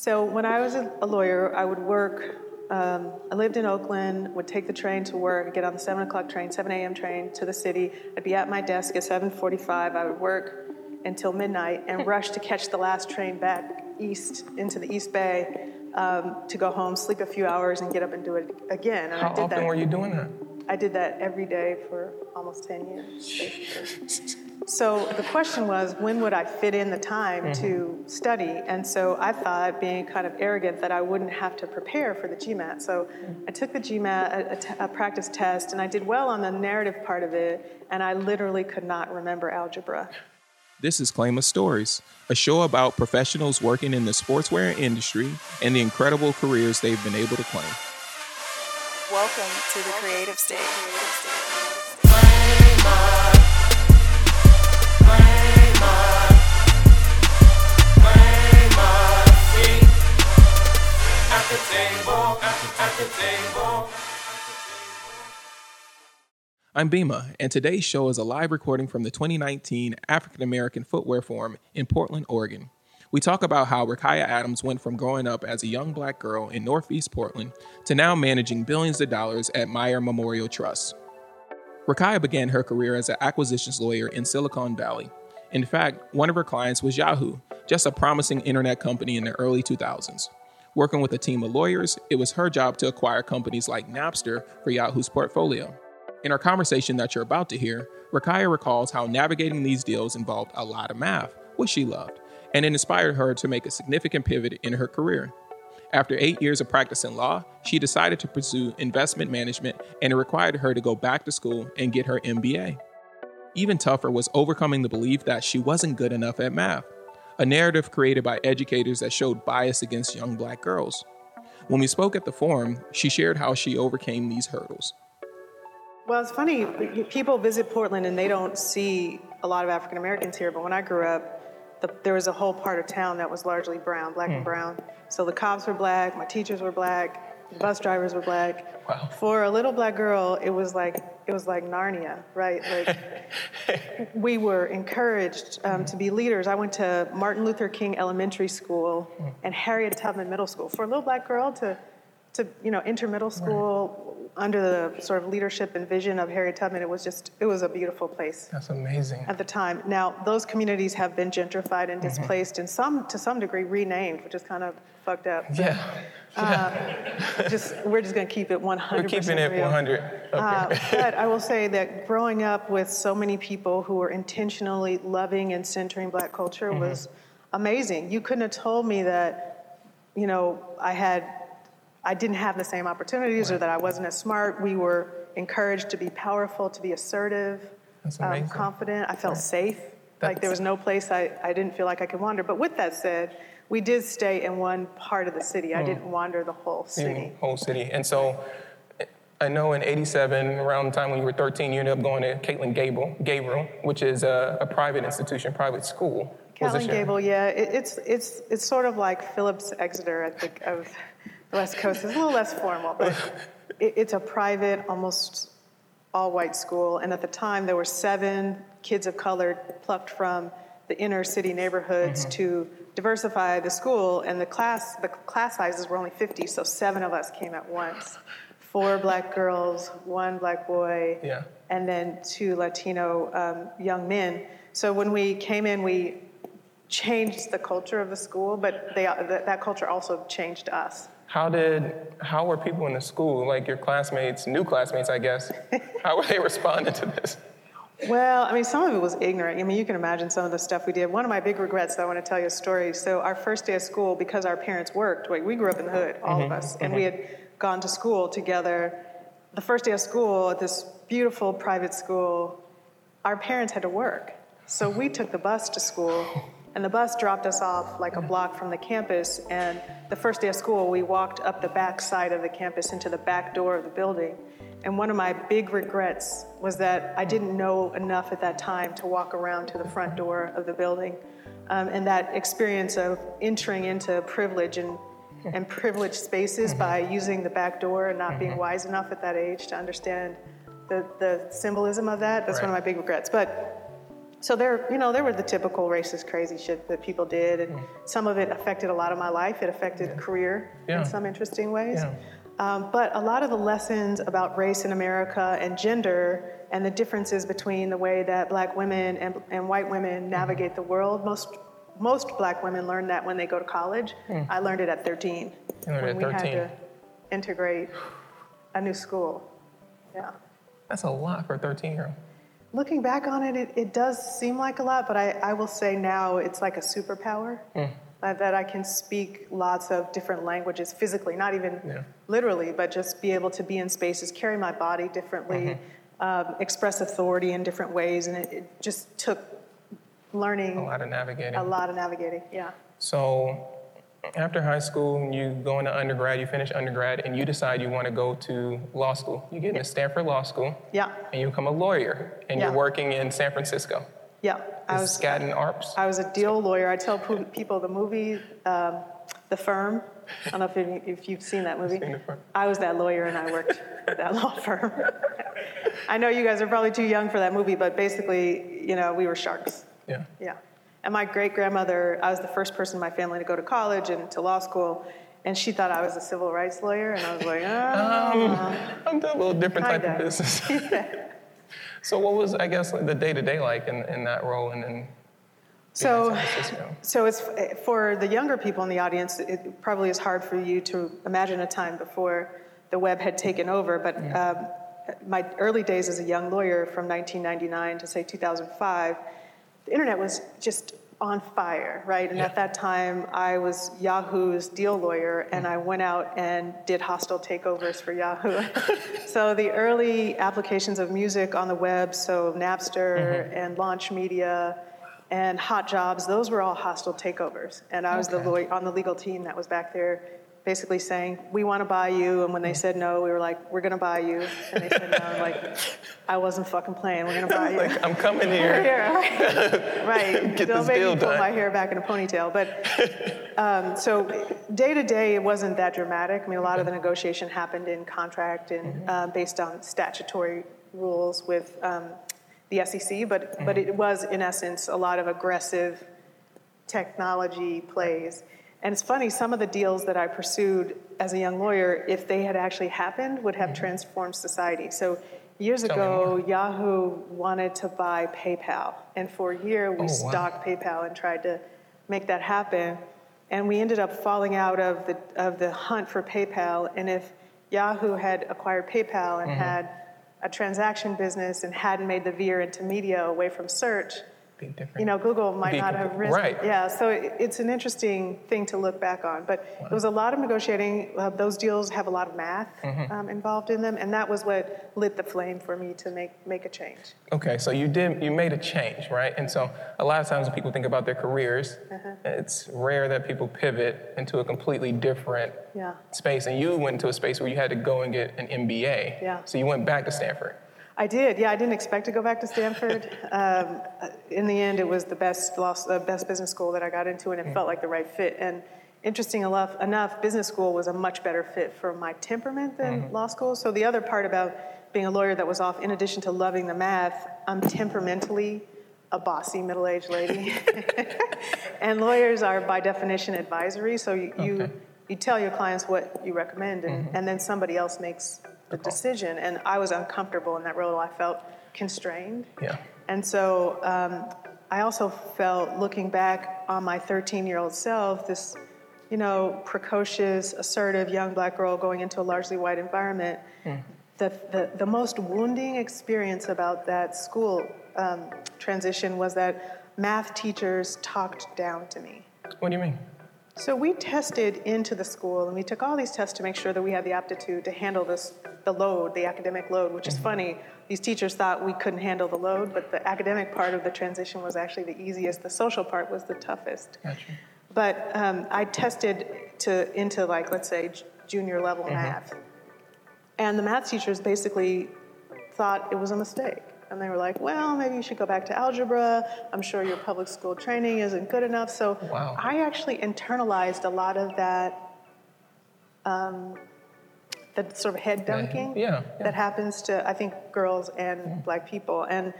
So when I was a lawyer, I would work. Um, I lived in Oakland. Would take the train to work. Get on the seven o'clock train, seven a.m. train to the city. I'd be at my desk at seven forty-five. I would work until midnight and rush to catch the last train back east into the East Bay um, to go home, sleep a few hours, and get up and do it again. And How I did often that. were you doing that? I did that every day for almost 10 years. Basically. So the question was, when would I fit in the time to mm-hmm. study? And so I thought, being kind of arrogant, that I wouldn't have to prepare for the GMAT. So mm-hmm. I took the GMAT, a, a t- a practice test, and I did well on the narrative part of it, and I literally could not remember algebra. This is Claim of Stories, a show about professionals working in the sportswear industry and the incredible careers they've been able to claim. Welcome to the creative stage. I'm Bima, and today's show is a live recording from the 2019 African American Footwear Forum in Portland, Oregon. We talk about how Rukaiyah Adams went from growing up as a young black girl in Northeast Portland to now managing billions of dollars at Meyer Memorial Trust. Rukaiyah began her career as an acquisitions lawyer in Silicon Valley. In fact, one of her clients was Yahoo, just a promising internet company in the early 2000s. Working with a team of lawyers, it was her job to acquire companies like Napster for Yahoo's portfolio. In our conversation that you're about to hear, Rukaiyah recalls how navigating these deals involved a lot of math, which she loved, and it inspired her to make a significant pivot in her career. After eight years of practicing law, she decided to pursue investment management, and it required her to go back to school and get her MBA. Even tougher was overcoming the belief that she wasn't good enough at math, a narrative created by educators that showed bias against young black girls. When we spoke at the forum, she shared how she overcame these hurdles. Well, it's funny, people visit Portland and they don't see a lot of African Americans here, but when I grew up, the, there was a whole part of town that was largely brown, black and hmm. brown. So the cops were black, my teachers were black, the bus drivers were black. Wow. For a little black girl, it was like it was like Narnia, right? Like we were encouraged um, to be leaders. I went to Martin Luther King Elementary School and Harriet Tubman Middle School. For a little black girl to to you know enter middle school under the sort of leadership and vision of Harriet Tubman, it was just it was a beautiful place That's amazing. at the time. Now those communities have been gentrified and displaced, and some to some degree renamed, which is kind of fucked up. Yeah. Just we're just gonna keep it 100. We're keeping it 100. Okay. Uh, but I will say that growing up with so many people who were intentionally loving and centering Black culture Mm-hmm. was amazing. You couldn't have told me that, you know, I had, I didn't have the same opportunities or that I wasn't as smart. We were encouraged to be powerful, to be assertive, um, confident. I felt safe. like there was no place I, I didn't feel like I could wander. But with that said, we did stay in one part of the city. Mm. I didn't wander the whole city. in whole city. And so I know in 87, around the time when you were 13, you ended up going to Catlin Gabel, Gabriel, which is a, a private institution, private school. Catlin. Gabel, yeah, it, it's it's it's sort of like Phillips Exeter I think, of the West Coast. is a little less formal, but it, it's a private, almost all-white school. And at the time, there were seven kids of color plucked from the inner city neighborhoods to diversify the school. And the class the class sizes were only 50, so seven of us came at once. Four black girls, one black boy, Yeah. and then two Latino um, young men. So when we came in, we changed the culture of the school, but they, that, that culture also changed us. How did, how were people in the school, like your classmates, new classmates, I guess, how were they responding to this? Well, I mean, some of it was ignorant. I mean, you can imagine some of the stuff we did. One of my big regrets, though, I want to tell you a story. So, our first day of school, because our parents worked, like, we grew up in the hood, all of mm-hmm, us, and mm-hmm. we had gone to school together. The first day of school at this beautiful private school, our parents had to work. So, we took the bus to school, and the bus dropped us off like a block from the campus. And the first day of school, we walked up the back side of the campus into the back door of the building. And one of my big regrets was that I didn't know enough at that time to walk around to the front door of the building. Um, and that experience of entering into privilege and, and privileged spaces by using the back door and not being wise enough at that age to understand the, the symbolism of that, that's one of my big regrets. But So there, you know, there were the typical racist, crazy shit that people did, and hmm. some of it affected a lot of my life. It affected career Yeah. in some interesting ways. Yeah. Um, but a lot of the lessons about race in America and gender and the differences between the way that black women and, and white women hmm. navigate the world, most, most black women learn that when they go to college. Hmm. I learned it at 13. You when at we 13. had to integrate a new school. Yeah. That's a lot for a 13 year old. Looking back on it, it, it does seem like a lot, but I, I will say now it's like a superpower uh, that I can speak lots of different languages physically, not even Yeah. literally, but just be able to be in spaces, carry my body differently, um, express authority in different ways, and it, it just took learning A lot of navigating. a lot of navigating. Yeah. So after high school, you go into undergrad, you finish undergrad, and you decide you want to go to law school. You get into Stanford Law School, Yeah. and you become a lawyer, and Yeah. you're working in San Francisco. Yeah. I was Skadden Arps. I was a deal lawyer. I tell people the movie, um, The Firm. I don't know if, you, if you've seen that movie. seen. I was that lawyer and I worked at that law firm. I know you guys are probably too young for that movie, but basically, you know, we were sharks. Yeah. Yeah. And my great grandmother, I was the first person in my family to go to college and to law school, and she thought I was a civil rights lawyer, and I was like, oh. I'm doing a little different type of business. so what was, I guess, the day to day like in, in that role and then So, so it's for the younger people in the audience. It probably is hard for you to imagine a time before the web had taken over. But um, my early days as a young lawyer, from 1999 to say 2005, the internet was just on fire, right? And Yeah. at that time, I was Yahoo's deal lawyer, and. I went out and did hostile takeovers for Yahoo. so the early applications of music on the web, so Napster Mm-hmm. and Launch Media and Hot Jobs, those were all hostile takeovers. And I was the lawyer on the legal team that was back there basically saying, we want to buy you. And when they said no, we were like, we're going to buy you. And they said no. I'm like, I wasn't fucking playing. We're going to buy you. Like, I'm coming here. Yeah, right. right. Get Don't this make deal me pull my hair back in a ponytail. But um, so day to day, it wasn't that dramatic. I mean, a lot of the negotiation happened in contract and Mm-hmm. uh, based on statutory rules with um, the SEC. But but Mm-hmm. it was in essence a lot of aggressive technology plays. And it's funny, some of the deals that I pursued as a young lawyer, if they had actually happened, would have transformed society. So years Mm-hmm. Tell ago, Yahoo wanted to buy PayPal. And for a year, we Oh, wow. stalked PayPal and tried to make that happen. And we ended up falling out of the, of the hunt for PayPal. And if Yahoo had acquired PayPal and Mm-hmm. had a transaction business and hadn't made the veer into media away from search, Be different. you know, Google might Be not have risen. right. Yeah, so it, it's an interesting thing to look back on. But it was a lot of negotiating. Uh, those deals have a lot of math Mm-hmm. um, involved in them, and that was what lit the flame for me to make make a change. Okay, so you did you made a change, right? And so a lot of times when people think about their careers, Uh-huh. it's rare that people pivot into a completely different Yeah. space. And you went into a space where you had to go and get an MBA. Yeah. So you went back to Stanford. I did. Yeah, I didn't expect to go back to Stanford. um, in the end, it was the best law, uh, best business school that I got into, and it felt like the right fit. And interesting enough, enough, business school was a much better fit for my temperament than law school. So the other part about being a lawyer that was off, in addition to loving the math, I'm temperamentally a bossy middle-aged lady, and lawyers are by definition advisory. So you. you Okay. you tell your clients what you recommend, and, and then somebody else makes the decision. And I was uncomfortable in that role. I felt constrained. Yeah. And so um, I also felt, looking back on my 13 year old self, this, you know, precocious, assertive young black girl going into a largely white environment. The, the, the most wounding experience about that school um, transition was that math teachers talked down to me. What do you mean? So we tested into the school, and we took all these tests to make sure that we had the aptitude to handle this, the load, the academic load. Which is funny. These teachers thought we couldn't handle the load, but the academic part of the transition was actually the easiest. The social part was the toughest. Gotcha. But um, I tested to into like let's say j- junior level math, and the math teachers basically thought it was a mistake. And they were like, well, maybe you should go back to algebra. I'm sure your public school training isn't good enough. So Wow. I actually internalized a lot of that, um, that sort of head dunking yeah, yeah. that happens to, I think, girls and black people. And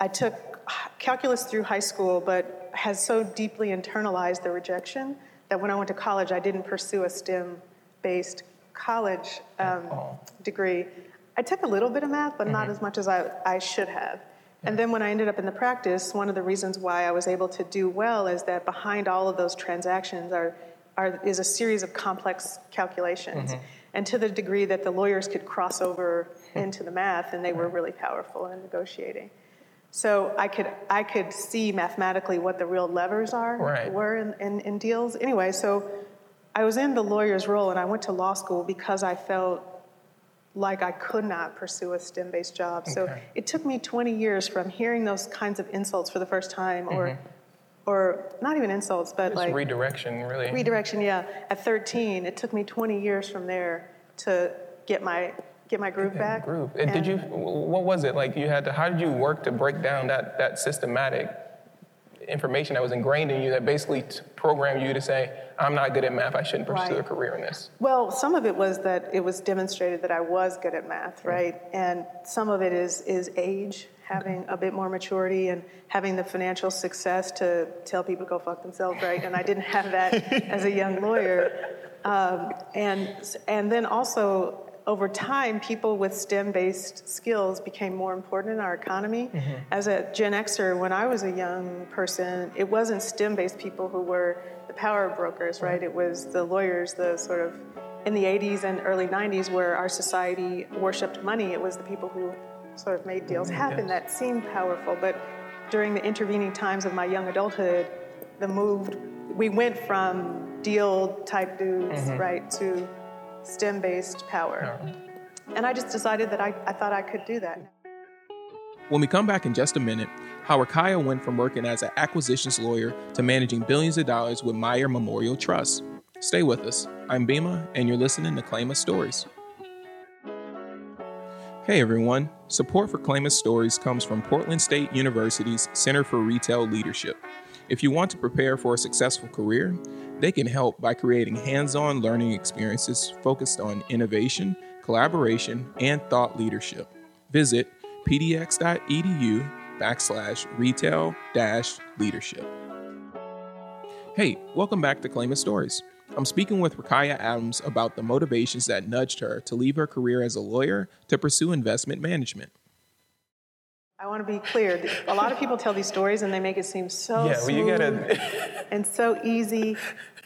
I took calculus through high school, but has so deeply internalized the rejection that when I went to college, I didn't pursue a STEM based college um, degree. I took a little bit of math, but not mm-hmm. as much as I, I should have. And then when I ended up in the practice, one of the reasons why I was able to do well is that behind all of those transactions are, are is a series of complex calculations. Mm-hmm. And to the degree that the lawyers could cross over mm-hmm. into the math, and they were really powerful in negotiating. So I could I could see mathematically what the real levers are Right. were in, in, in deals. Anyway, so I was in the lawyer's role, and I went to law school because I felt like I could not pursue a STEM-based job. So it took me 20 years from hearing those kinds of insults for the first time, or Mm-hmm. or not even insults, but It's like redirection, really. redirection. Yeah, at 13, it took me 20 years from there to get my get my groove back. Group. And did you? What was it like? You had to. How did you work to break down that that systematic information that was ingrained in you that basically t- programmed you to say, "I'm not good at math. I shouldn't pursue a career in this." Well, some of it was that it was demonstrated that I was good at math, right? And some of it is is age, having a bit more maturity and having the financial success to tell people to go fuck themselves, right? And I didn't have that as a young lawyer. Um, and and then also over time, people with STEM-based skills became more important in our economy. Mm-hmm. As a Gen Xer, when I was a young person, it wasn't STEM-based people who were the power brokers, right? Mm-hmm. It was the lawyers, the sort of in the 80s and early 90s, where our society worshipped money. It was the people who sort of made deals mm-hmm. happen that seemed powerful. But during the intervening times of my young adulthood, the move we went from deal type dudes, right, to STEM based power. And I just decided that I, I thought I could do that. When we come back in just a minute, how Rukaiyah went from working as an acquisitions lawyer to managing billions of dollars with Meyer Memorial Trust. Stay with us. I'm Bima, and you're listening to Claimant Stories. Hey everyone, support for Claimant Stories comes from Portland State University's Center for Retail Leadership. If you want to prepare for a successful career, they can help by creating hands on learning experiences focused on innovation, collaboration, and thought leadership. Visit pdx.edu backslash retail dash leadership. Hey, welcome back to Claimant Stories. I'm speaking with Rukaiyah Adams about the motivations that nudged her to leave her career as a lawyer to pursue investment management. I want to be clear. A lot of people tell these stories and they make it seem so Yeah, well, you gotta. and so easy.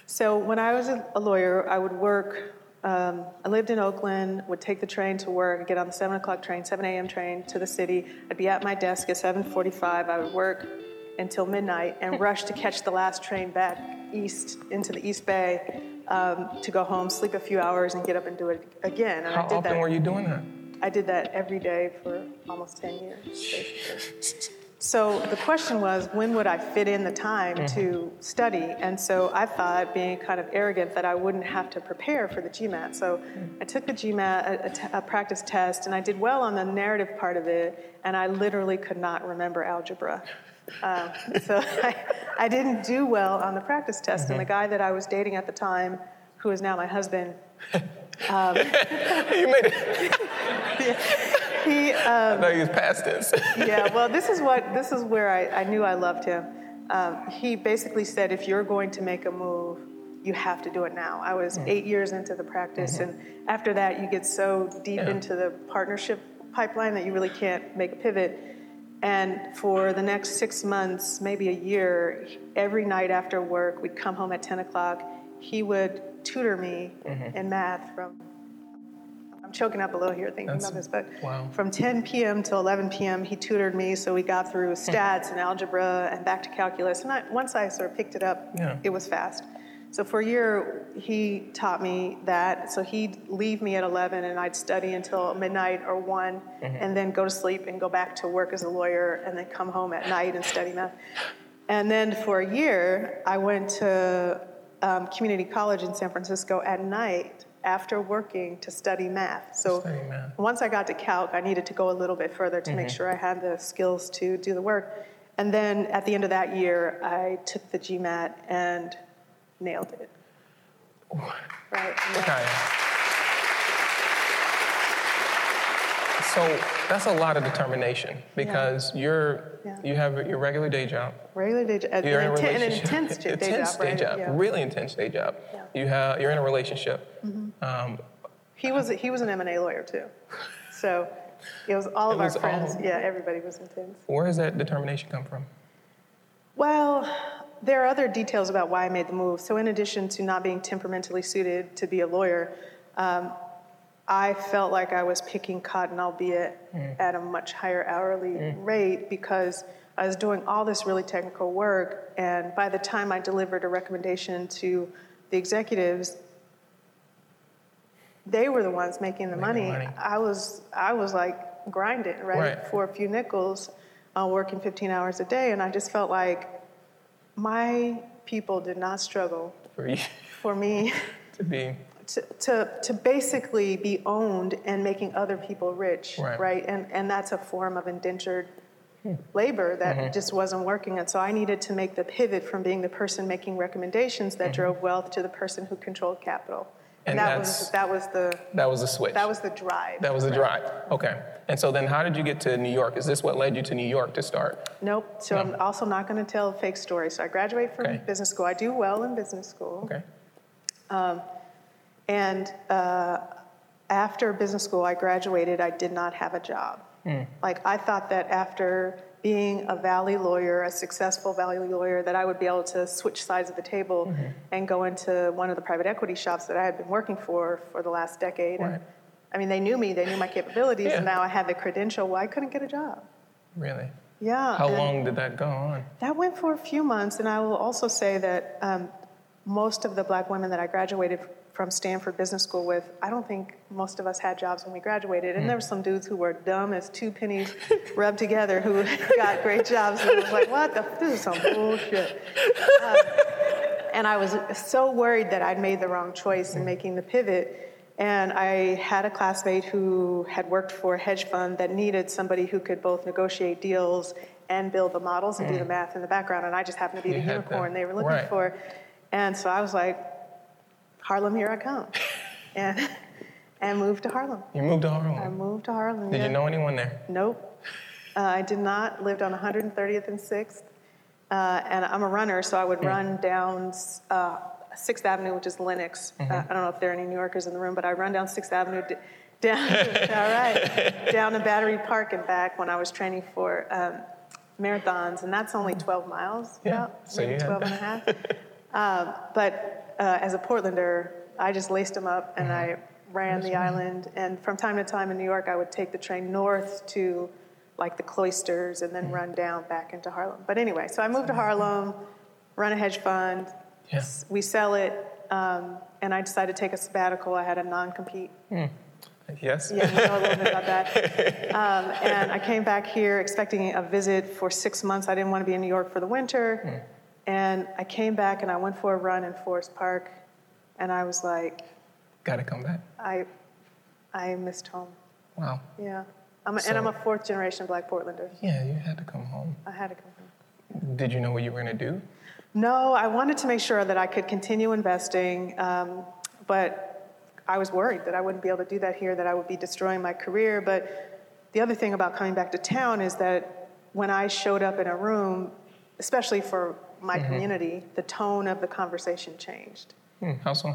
So when I was a a lawyer, I would work. Um, I lived in Oakland. Would take the train to work. Get on the seven o'clock train, seven a.m. train to the city. I'd be at my desk at seven forty-five. I would work until midnight and rush to catch the last train back east into the East Bay um, to go home, sleep a few hours, and get up and do it again. And How I did often that. were you doing that? I did that every day for almost 10 years, basically. So the question was, when would I fit in the time to mm-hmm. study? And so I thought, being kind of arrogant, that I wouldn't have to prepare for the GMAT. So mm. I took the GMAT, a, a t- a practice test, and I did well on the narrative part of it, and I literally could not remember algebra. Um, so I, I didn't do well on the practice test, and the mm-hmm. guy that I was dating at the time, who is now my husband, Um, you made it. he, um, I thought you was past tense. yeah, well, this is what this is where I, I knew I loved him. Um, he basically said, if you're going to make a move, you have to do it now. I was mm. eight years into the practice, mm-hmm. and after that, you get so deep Yeah. into the partnership pipeline that you really can't make a pivot. And for the next six months, maybe a year, every night after work, we'd come home at 10 o'clock. He would tutor me mm-hmm. in math from I'm choking up a little here thinking That's- about this, but wow. from 10 p.m. till 11 p.m., he tutored me. So we got through stats and algebra and back to calculus. And I, once I sort of picked it up, Yeah. it was fast. So for a year, he taught me that. So he'd leave me at 11 and I'd study until midnight or 1 mm-hmm. and then go to sleep and go back to work as a lawyer and then come home at night and study math. And then for a year, I went to um, community college in San Francisco at night after working to study math. So Study math. once I got to calc, I needed to go a little bit further to make sure I had the skills to do the work. And then at the end of that year, I took the GMAT and nailed it. Right. yeah. Okay. So that's a lot of determination because you're Yeah. you have your regular day job. Regular day job, You're in a an, inten- an intense day intense job, day right? job, Yeah. really intense day job. Yeah. You have you're in a relationship. Um, He was he was an M and A lawyer too, so it was all of It our friends. all- Yeah, everybody was intense. where does that determination come from? Well, there are other details about why I made the move. So, in addition to not being temperamentally suited to be a lawyer, um, I felt like I was picking cotton, albeit at a much higher hourly rate, because I was doing all this really technical work. And by the time I delivered a recommendation to the executives, they were the ones making the Making money. money. I was, I was like grinding, right, Right. for a few nickels, uh, working 15 hours a day, and I just felt like my people did not struggle For you for me to be to, to, to basically be owned and making other people rich, Right. And, and that's a form of indentured labor that Mm-hmm. just wasn't working. And so I needed to make the pivot from being the person making recommendations that drove wealth to the person who controlled capital. And, Mm-hmm. And that was that was the that was the switch. that was the drive. that was the drive. Okay. And so then how did you get to New York? Is this what led you to New York to start? Nope. So I'm also not going to tell a fake story. So I graduate from Okay. business school. I do well in business school. Okay. And uh, after business school, I graduated, I did not have a job. Like, I thought that after being a Valley lawyer, a successful Valley lawyer, that I would be able to switch sides of the table and go into one of the private equity shops that I had been working for for the last decade. And, Right. I mean, they knew me, they knew my capabilities, Yeah. and now I had the credential. Well, I couldn't get a job. Really? Yeah. How long did that go on? that went for a few months, and I will also say that um, most of the black women that I graduated from Stanford Business School with, I don't think most of us had jobs when we graduated. And there were some dudes who were dumb as two pennies rubbed together who got great jobs, and I was like, what the, this is some bullshit. Uh, and I was so worried that I'd made the wrong choice in making the pivot. And I had a classmate who had worked for a hedge fund that needed somebody who could both negotiate deals and build the models and do the math in the background. And I just happened to be You the unicorn that. they were looking Right. for. And so I was like, Harlem, here I come. and, and moved to Harlem. You moved to Harlem? I moved to Harlem. Did yeah. you know anyone there? Nope. Uh, I did not. Lived on 130th and 6th. Uh, and I'm a runner, so I would run down uh, 6th Avenue, which is Lenox. Uh, I don't know if there are any New Yorkers in the room, but I run down 6th Avenue d- down, all right, down to Battery Park and back when I was training for um, marathons, and that's only 12 miles, Yeah, about, so maybe you had 12 and a half. Um, but uh, as a Portlander, I just laced them up and I ran the island. And from time to time in New York, I would take the train north to like the cloisters and then run down back into Harlem. But anyway, so I moved to Harlem, run a hedge fund. Yeah. We sell it, um, and I decided to take a sabbatical. I had a non-compete. Yes? Yeah, you know a little bit about that. Um, and I came back here expecting a visit for six months. I didn't want to be in New York for the winter. And I came back and I went for a run in Forest Park. And I was like, Got to come back. I, I missed home. Wow. Yeah. I'm a, and I'm a fourth generation Black Portlander. Yeah, you had to come home. I had to come home. Did you know what you were going to do? No, I wanted to make sure that I could continue investing, um, but I was worried that I wouldn't be able to do that here, that I would be destroying my career. But the other thing about coming back to town is that when I showed up in a room, especially for my community, the tone of the conversation changed. Hmm, how so?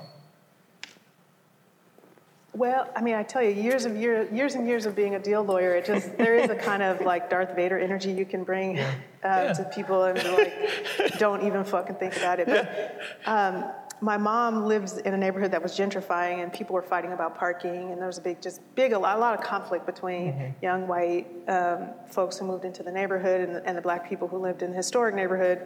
Well, I mean, I tell you, years of year, years and years of being a deal lawyer, it just there is a kind of like Darth Vader energy you can bring uh, Yeah. to people, and like, don't even fucking think about it. But um, my mom lives in a neighborhood that was gentrifying, and people were fighting about parking, and there was a big, just big, a lot, a lot of conflict between young white um, folks who moved into the neighborhood and the, and the black people who lived in the historic neighborhood.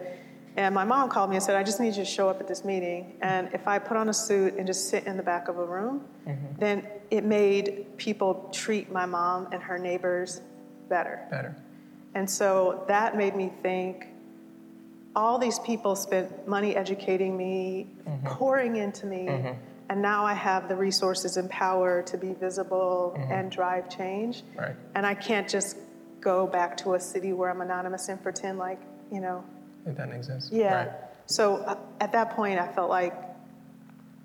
And my mom called me and said, I just need you to show up at this meeting. And if I put on a suit and just sit in the back of a room, mm-hmm. then it made people treat my mom and her neighbors better. Better. And so that made me think all these people spent money educating me, mm-hmm. pouring into me, mm-hmm. and now I have the resources and power to be visible and drive change. Right. And I can't just go back to a city where I'm anonymous and pretend like, you know, It doesn't exist. yeah. Right. So uh, at that point, I felt like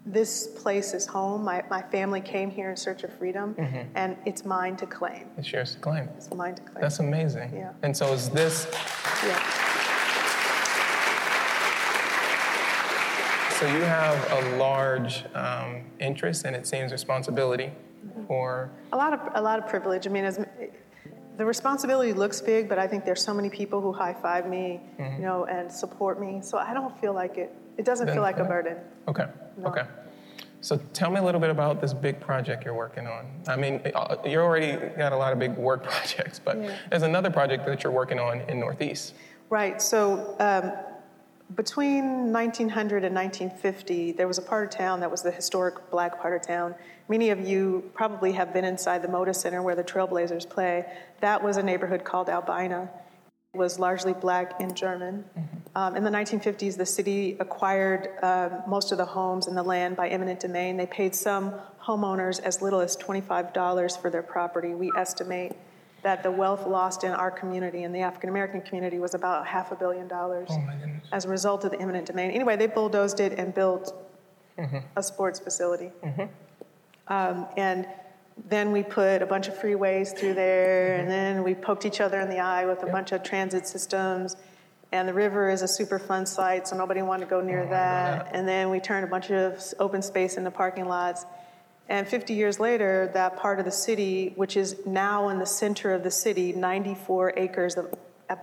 this place is home. My, my family came here in search of freedom, Mm-hmm. and it's mine to claim. It's yours to claim. It's mine to claim. That's amazing. Yeah. And so is this, yeah. so you have a large um, interest and it seems responsibility for, A lot of a lot of privilege. I mean, as, the responsibility looks big, but I think there's so many people who high five me, Mm-hmm. you know, and support me. So I don't feel like it. It doesn't feel like a burden. okay, okay. So tell me a little bit about this big project you're working on. I mean, uh, you already got a lot of big work projects, but Yeah. there's another project that you're working on in Northeast. Right. So um, between 1900 and 1950, there was a part of town that was the historic black part of town. Many of you probably have been inside the Moda Center where the Trailblazers play. That was a neighborhood called Albina. It was largely black and German. Um, in the 1950s, the city acquired um, most of the homes and the land by eminent domain. They paid some homeowners as little as $25 for their property. We estimate that the wealth lost in our community, in the African American community, was about half a billion dollars Oh as a result of the eminent domain. Anyway, they bulldozed it and built Mm-hmm. a sports facility. Um, and then we put a bunch of freeways through there, and then we poked each other in the eye with a bunch of transit systems. And the river is a super fun site, so nobody wanted to go near that. And then we turned a bunch of open space into parking lots. And 50 years later, that part of the city, which is now in the center of the city, 94 acres of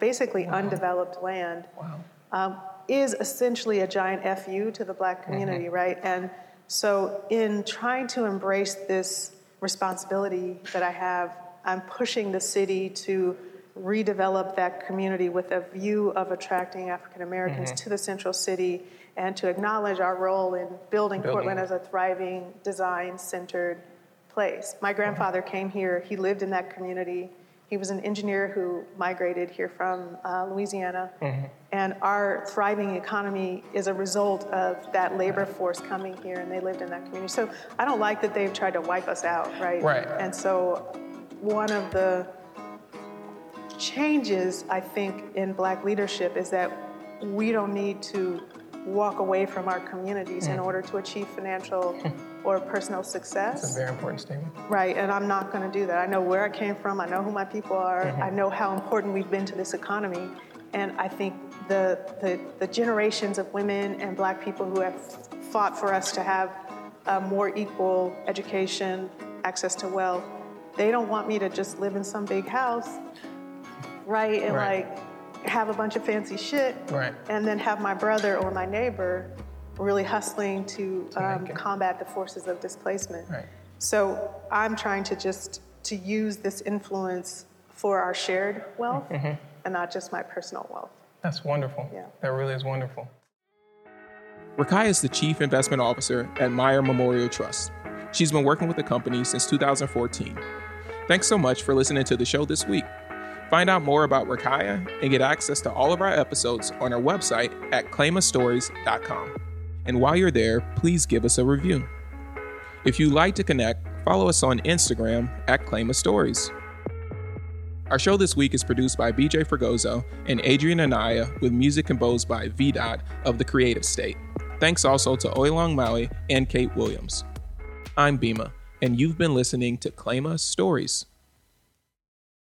basically undeveloped land, Wow. um, is essentially a giant FU to the black community, right? And so, in trying to embrace this responsibility that I have, I'm pushing the city to redevelop that community with a view of attracting African Americans to the central city and to acknowledge our role in building, Building. Portland as a thriving, design centered place. My grandfather came here, he lived in that community. He was an engineer who migrated here from uh, Louisiana. And our thriving economy is a result of that labor force coming here, and they lived in that community. So I don't like that they've tried to wipe us out, right? Right. And so one of the changes, I think, in black leadership is that we don't need to walk away from our communities in mm. order to achieve financial or personal success. That's a very important statement. Right, and I'm not going to do that. I know where I came from. I know who my people are. Mm-hmm. I know how important we've been to this economy, and I think the, the the generations of women and Black people who have fought for us to have a more equal education, access to wealth, they don't want me to just live in some big house, right, and Right. like have a bunch of fancy shit, Right. and then have my brother or my neighbor really hustling to, um, combat the forces of displacement. Right. So I'm trying to just to use this influence for our shared wealth and not just my personal wealth. That's wonderful. Yeah. That really is wonderful. Rakai is the Chief Investment Officer at Meyer Memorial Trust. She's been working with the company since 2014. Thanks so much for listening to the show this week. Find out more about Rukaiyah and get access to all of our episodes on our website at claimastories.com. And while you're there, please give us a review. If you'd like to connect, follow us on Instagram at Claim a Stories. Our show this week is produced by BJ Fragoso and Adrian Anaya with music composed by VDOT of The Creative State. Thanks also to Oilong Maui and Kate Williams. I'm Bima, and you've been listening to Claima Stories.